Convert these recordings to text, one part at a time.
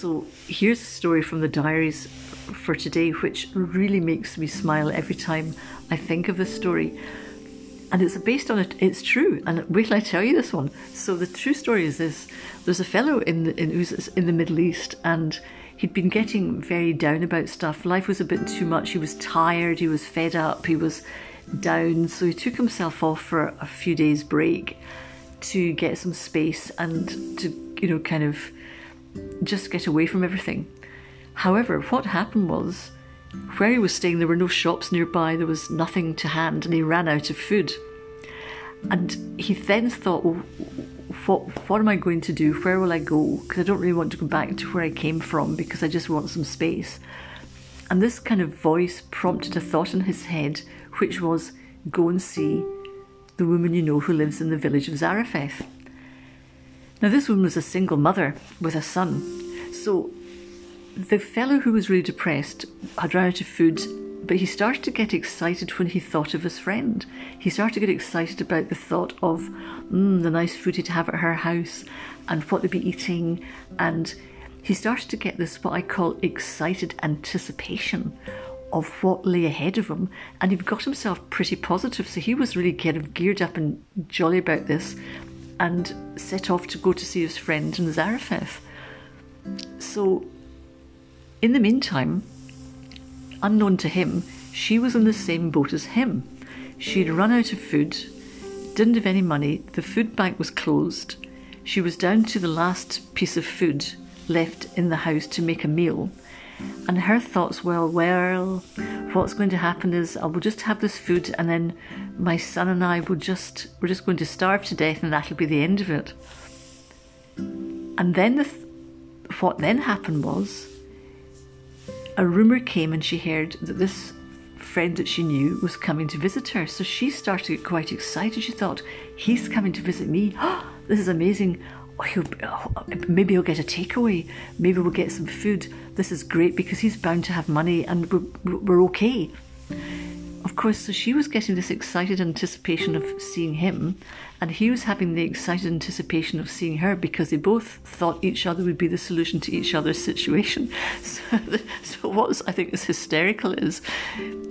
So here's a story from the diaries for today, which really makes me smile every time I think of this story. And it's based on it, it's true. And wait till I tell you this one. So the true story is this there's a fellow in the, in, who's in the Middle East, and he'd been getting very down about stuff. Life was a bit too much. He was tired, he was fed up, he was down. So he took himself off for a few days' break to get some space and to, you know, kind of just get away from everything. However, what happened was where he was staying, there were no shops nearby, there was nothing to hand, and he ran out of food. And he then thought, what, what am I going to do? Where will I go? Because I don't really want to go back to where I came from because I just want some space. And this kind of voice prompted a thought in his head, which was, go and see the woman you know who lives in the village of Zarephath. Now, this woman was a single mother with a son. So the fellow who was really depressed had run out of food, but he started to get excited when he thought of his friend. He started to get excited about the thought of mm, the nice food he'd have at her house and what they'd be eating. And he started to get this, what I call excited anticipation of what lay ahead of him. And he'd got himself pretty positive. So he was really kind of geared up and jolly about this and set off to go to see his friend in Zarephath. So, in the meantime, unknown to him, she was in the same boat as him. She'd run out of food, didn't have any money, the food bank was closed. She was down to the last piece of food left in the house to make a meal. And her thoughts were, well, what's going to happen is I will just have this food and then my son and I will just, we're just going to starve to death and that'll be the end of it. And then the th- what then happened was a rumour came and she heard that this friend that she knew was coming to visit her. So she started to get quite excited. She thought, he's coming to visit me. This is amazing. Oh, maybe he'll get a takeaway. Maybe we'll get some food. This is great because he's bound to have money and we're, we're okay. Of course, so she was getting this excited anticipation of seeing him, and he was having the excited anticipation of seeing her because they both thought each other would be the solution to each other's situation. So, so what I think is hysterical is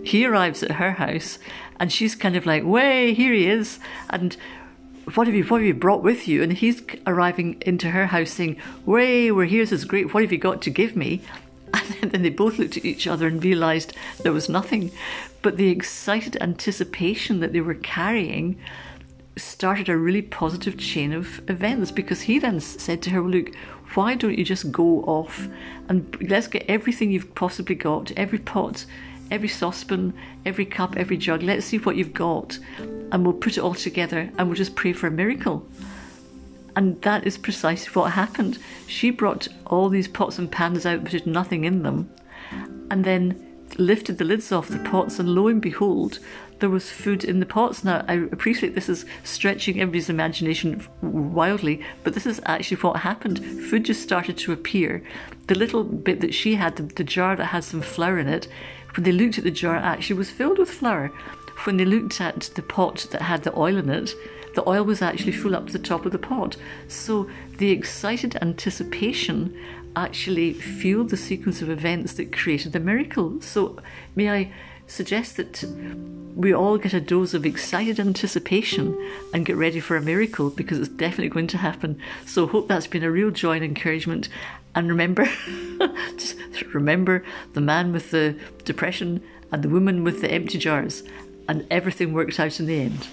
he arrives at her house, and she's kind of like, "Way, here he is," and what have you what have you brought with you? And he's arriving into her house saying, Way, we're here, this is great, what have you got to give me? And then they both looked at each other and realised there was nothing. But the excited anticipation that they were carrying started a really positive chain of events because he then said to her, Look, why don't you just go off and let's get everything you've possibly got, every pot, every saucepan, every cup, every jug, let's see what you've got and we'll put it all together and we'll just pray for a miracle. And that is precisely what happened. She brought all these pots and pans out, but there's nothing in them, and then lifted the lids off the pots, and lo and behold, there was food in the pots. Now, I appreciate this is stretching everybody's imagination wildly, but this is actually what happened. Food just started to appear. The little bit that she had, the, the jar that had some flour in it, when they looked at the jar, actually was filled with flour. When they looked at the pot that had the oil in it, the oil was actually full up to the top of the pot. So the excited anticipation actually fueled the sequence of events that created the miracle. So may I suggest that we all get a dose of excited anticipation and get ready for a miracle because it's definitely going to happen. So hope that's been a real joy and encouragement. And remember, just remember the man with the depression and the woman with the empty jars, and everything worked out in the end.